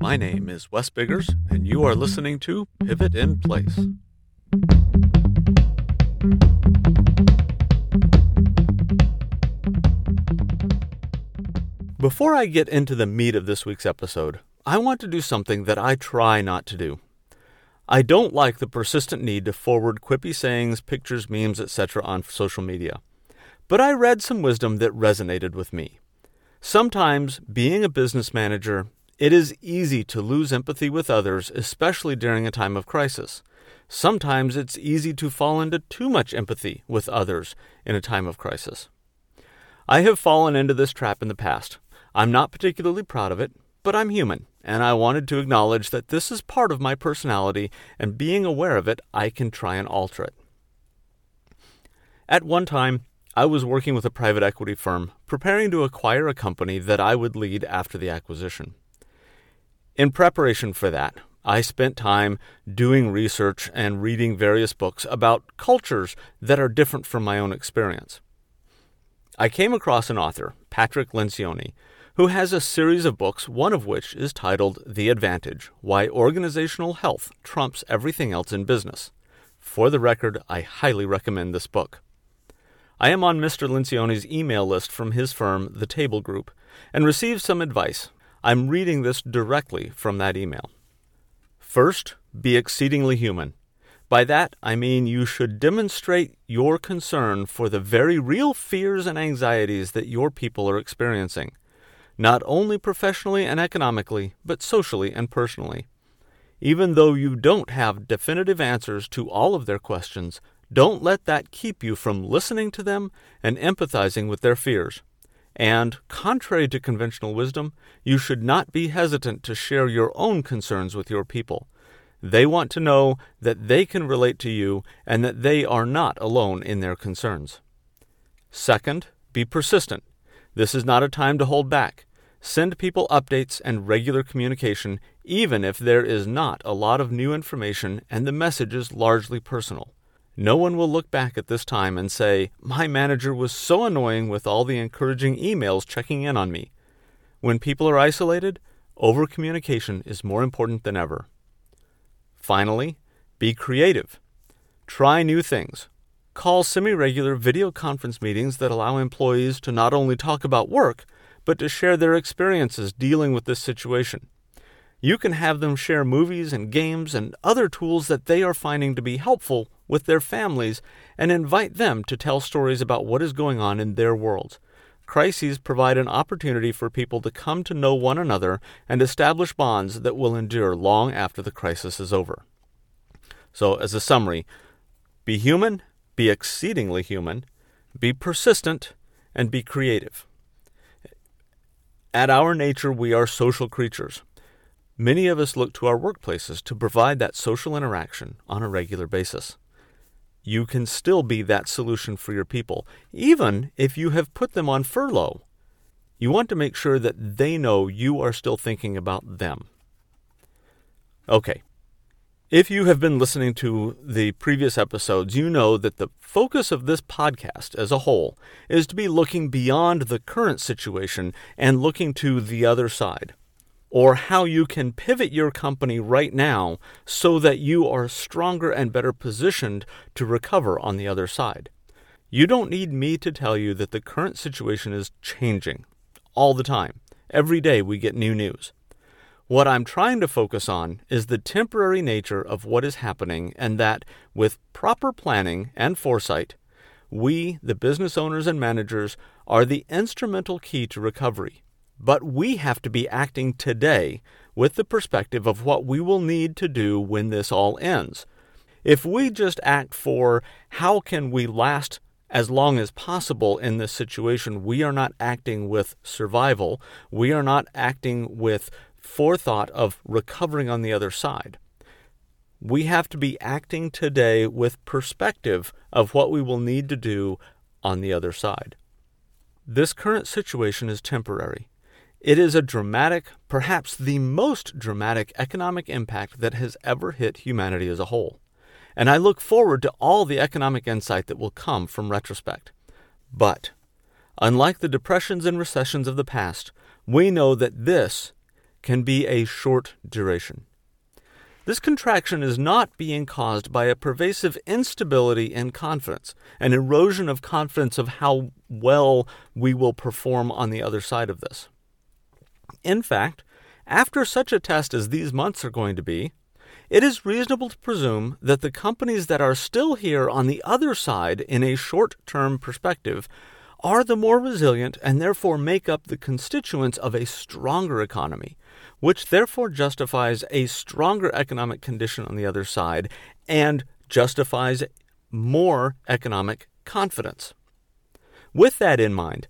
My name is Wes Biggers, and you are listening to Pivot in Place. Before I get into the meat of this week's episode, I want to do something that I try not to do. I don't like the persistent need to forward quippy sayings, pictures, memes, etc. on social media. But I read some wisdom that resonated with me. Sometimes, being a business manager, it is easy to lose empathy with others, especially during a time of crisis. Sometimes it's easy to fall into too much empathy with others in a time of crisis. I have fallen into this trap in the past. I'm not particularly proud of it, but I'm human, and I wanted to acknowledge that this is part of my personality, and being aware of it, I can try and alter it. At one time, I was working with a private equity firm, preparing to acquire a company that I would lead after the acquisition. In preparation for that, I spent time doing research and reading various books about cultures that are different from my own experience. I came across an author, Patrick Lencioni, who has a series of books, one of which is titled The Advantage Why Organizational Health Trumps Everything Else in Business. For the record, I highly recommend this book. I am on Mr. Lencioni's email list from his firm, The Table Group, and received some advice. I'm reading this directly from that email. First, be exceedingly human. By that, I mean you should demonstrate your concern for the very real fears and anxieties that your people are experiencing not only professionally and economically, but socially and personally. Even though you don't have definitive answers to all of their questions, don't let that keep you from listening to them and empathizing with their fears. And, contrary to conventional wisdom, you should not be hesitant to share your own concerns with your people. They want to know that they can relate to you and that they are not alone in their concerns. Second, be persistent. This is not a time to hold back. Send people updates and regular communication, even if there is not a lot of new information and the message is largely personal. No one will look back at this time and say, My manager was so annoying with all the encouraging emails checking in on me. When people are isolated, over communication is more important than ever. Finally, be creative. Try new things. Call semi regular video conference meetings that allow employees to not only talk about work, but to share their experiences dealing with this situation. You can have them share movies and games and other tools that they are finding to be helpful with their families and invite them to tell stories about what is going on in their worlds. Crises provide an opportunity for people to come to know one another and establish bonds that will endure long after the crisis is over. So, as a summary, be human, be exceedingly human, be persistent, and be creative. At our nature, we are social creatures. Many of us look to our workplaces to provide that social interaction on a regular basis. You can still be that solution for your people, even if you have put them on furlough. You want to make sure that they know you are still thinking about them. Okay, if you have been listening to the previous episodes, you know that the focus of this podcast as a whole is to be looking beyond the current situation and looking to the other side, or how you can pivot your company right now so that you are stronger and better positioned to recover on the other side. You don't need me to tell you that the current situation is changing all the time. Every day we get new news. What I'm trying to focus on is the temporary nature of what is happening, and that with proper planning and foresight, we, the business owners and managers, are the instrumental key to recovery. But we have to be acting today with the perspective of what we will need to do when this all ends. If we just act for how can we last as long as possible in this situation, we are not acting with survival. We are not acting with forethought of recovering on the other side. We have to be acting today with perspective of what we will need to do on the other side. This current situation is temporary. It is a dramatic, perhaps the most dramatic economic impact that has ever hit humanity as a whole. And I look forward to all the economic insight that will come from retrospect. But, unlike the depressions and recessions of the past, we know that this can be a short duration. This contraction is not being caused by a pervasive instability in confidence, an erosion of confidence of how well we will perform on the other side of this. In fact, after such a test as these months are going to be, it is reasonable to presume that the companies that are still here on the other side in a short term perspective are the more resilient and therefore make up the constituents of a stronger economy, which therefore justifies a stronger economic condition on the other side and justifies more economic confidence. With that in mind,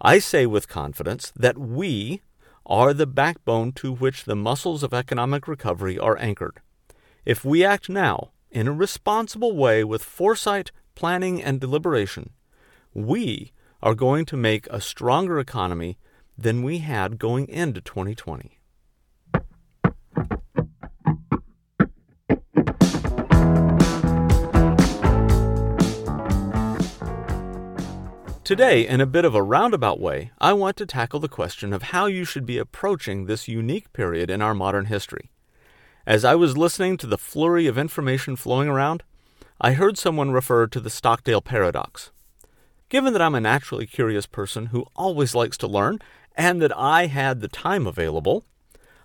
I say with confidence that we are the backbone to which the muscles of economic recovery are anchored. If we act now in a responsible way with foresight, planning, and deliberation, we are going to make a stronger economy than we had going into 2020. Today, in a bit of a roundabout way, I want to tackle the question of how you should be approaching this unique period in our modern history. As I was listening to the flurry of information flowing around, I heard someone refer to the Stockdale paradox. Given that I'm a naturally curious person who always likes to learn, and that I had the time available,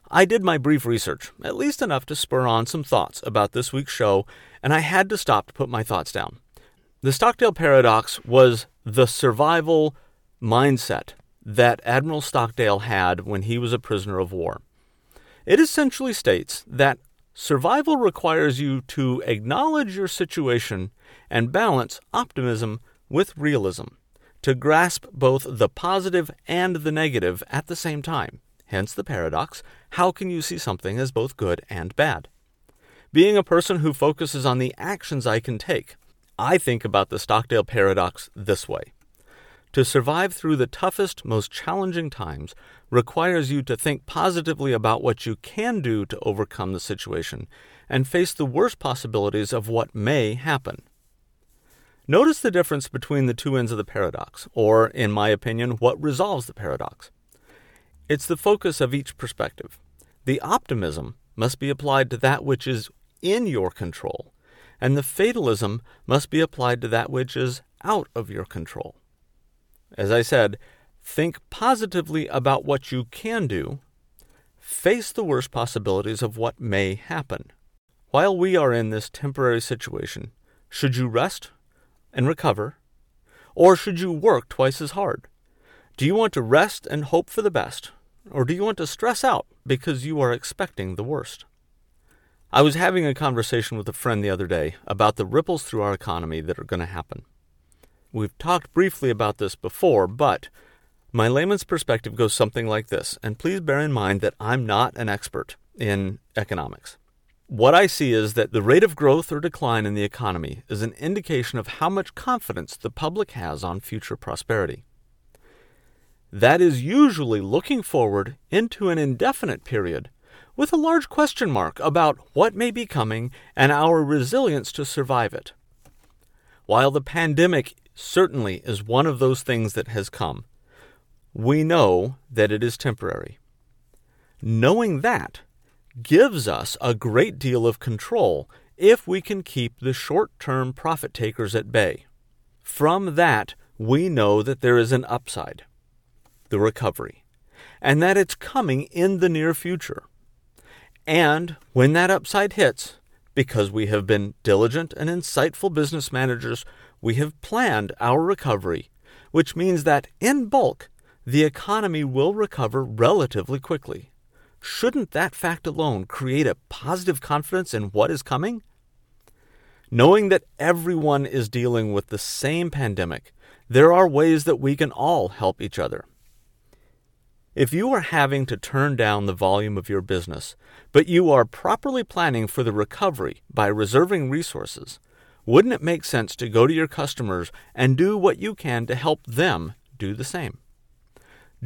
I did my brief research, at least enough to spur on some thoughts about this week's show, and I had to stop to put my thoughts down. The Stockdale paradox was the survival mindset that Admiral Stockdale had when he was a prisoner of war. It essentially states that survival requires you to acknowledge your situation and balance optimism with realism, to grasp both the positive and the negative at the same time. Hence the paradox how can you see something as both good and bad? Being a person who focuses on the actions I can take, I think about the Stockdale paradox this way. To survive through the toughest, most challenging times requires you to think positively about what you can do to overcome the situation and face the worst possibilities of what may happen. Notice the difference between the two ends of the paradox, or, in my opinion, what resolves the paradox. It's the focus of each perspective. The optimism must be applied to that which is in your control, and the fatalism must be applied to that which is out of your control. As I said, think positively about what you can do, face the worst possibilities of what may happen. While we are in this temporary situation, should you rest and recover? Or should you work twice as hard? Do you want to rest and hope for the best? Or do you want to stress out because you are expecting the worst? I was having a conversation with a friend the other day about the ripples through our economy that are going to happen. We've talked briefly about this before, but my layman's perspective goes something like this, and please bear in mind that I'm not an expert in economics. What I see is that the rate of growth or decline in the economy is an indication of how much confidence the public has on future prosperity. That is usually looking forward into an indefinite period with a large question mark about what may be coming and our resilience to survive it. While the pandemic certainly is one of those things that has come, we know that it is temporary. Knowing that, gives us a great deal of control if we can keep the short term profit takers at bay. From that, we know that there is an upside, the recovery, and that it's coming in the near future. And when that upside hits, because we have been diligent and insightful business managers, we have planned our recovery, which means that in bulk, the economy will recover relatively quickly. Shouldn't that fact alone create a positive confidence in what is coming? Knowing that everyone is dealing with the same pandemic, there are ways that we can all help each other. If you are having to turn down the volume of your business, but you are properly planning for the recovery by reserving resources, wouldn't it make sense to go to your customers and do what you can to help them do the same?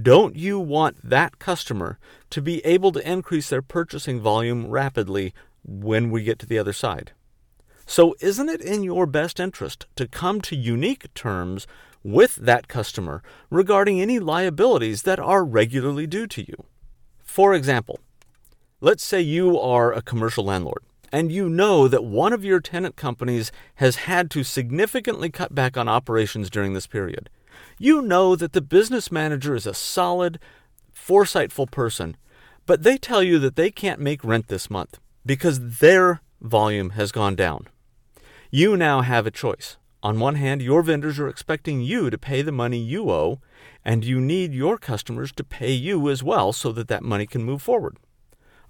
Don't you want that customer to be able to increase their purchasing volume rapidly when we get to the other side? So, isn't it in your best interest to come to unique terms with that customer regarding any liabilities that are regularly due to you? For example, let's say you are a commercial landlord and you know that one of your tenant companies has had to significantly cut back on operations during this period. You know that the business manager is a solid, foresightful person, but they tell you that they can't make rent this month because their volume has gone down. You now have a choice. On one hand, your vendors are expecting you to pay the money you owe, and you need your customers to pay you as well so that that money can move forward.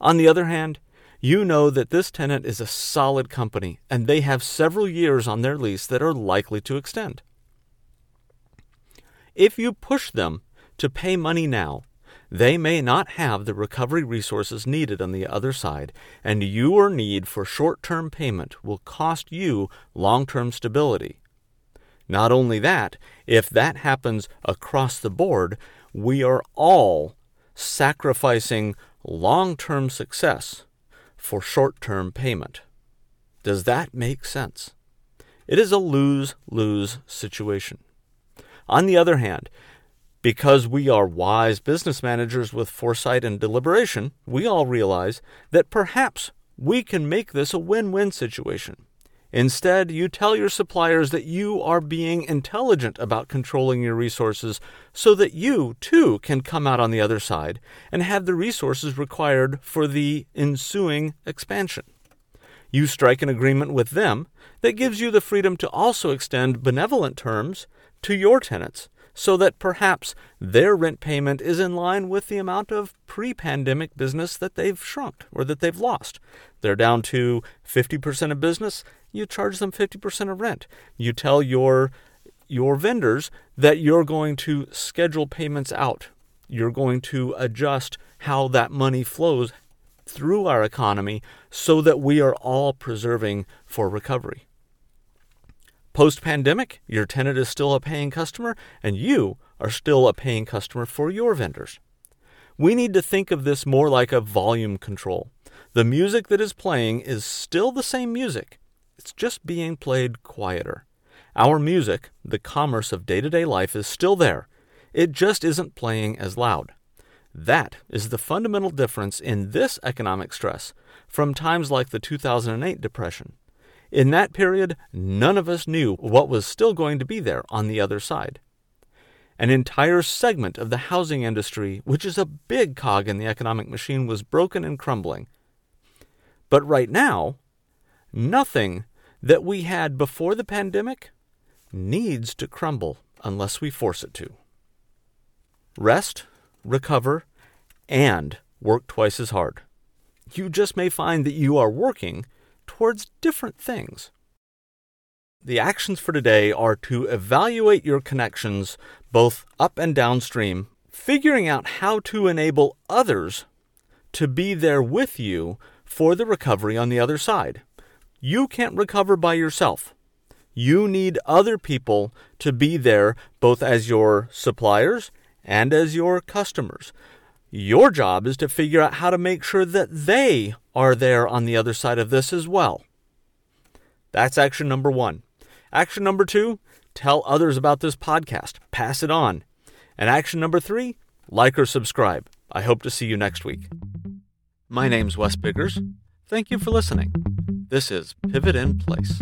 On the other hand, you know that this tenant is a solid company and they have several years on their lease that are likely to extend. If you push them to pay money now, they may not have the recovery resources needed on the other side, and your need for short term payment will cost you long term stability. Not only that, if that happens across the board, we are all sacrificing long term success for short term payment. Does that make sense? It is a lose lose situation. On the other hand, because we are wise business managers with foresight and deliberation, we all realize that perhaps we can make this a win win situation. Instead, you tell your suppliers that you are being intelligent about controlling your resources so that you, too, can come out on the other side and have the resources required for the ensuing expansion. You strike an agreement with them that gives you the freedom to also extend benevolent terms to your tenants so that perhaps their rent payment is in line with the amount of pre pandemic business that they've shrunk or that they've lost. They're down to 50% of business, you charge them 50% of rent. You tell your your vendors that you're going to schedule payments out. You're going to adjust how that money flows through our economy so that we are all preserving for recovery. Post pandemic, your tenant is still a paying customer, and you are still a paying customer for your vendors. We need to think of this more like a volume control. The music that is playing is still the same music, it's just being played quieter. Our music, the commerce of day to day life, is still there. It just isn't playing as loud. That is the fundamental difference in this economic stress from times like the 2008 Depression. In that period, none of us knew what was still going to be there on the other side. An entire segment of the housing industry, which is a big cog in the economic machine, was broken and crumbling. But right now, nothing that we had before the pandemic needs to crumble unless we force it to. Rest, recover, and work twice as hard. You just may find that you are working towards different things. The actions for today are to evaluate your connections both up and downstream, figuring out how to enable others to be there with you for the recovery on the other side. You can't recover by yourself. You need other people to be there both as your suppliers and as your customers. Your job is to figure out how to make sure that they are there on the other side of this as well. That's action number one. Action number two, tell others about this podcast, pass it on. And action number three, like or subscribe. I hope to see you next week. My name's Wes Biggers. Thank you for listening. This is Pivot in Place.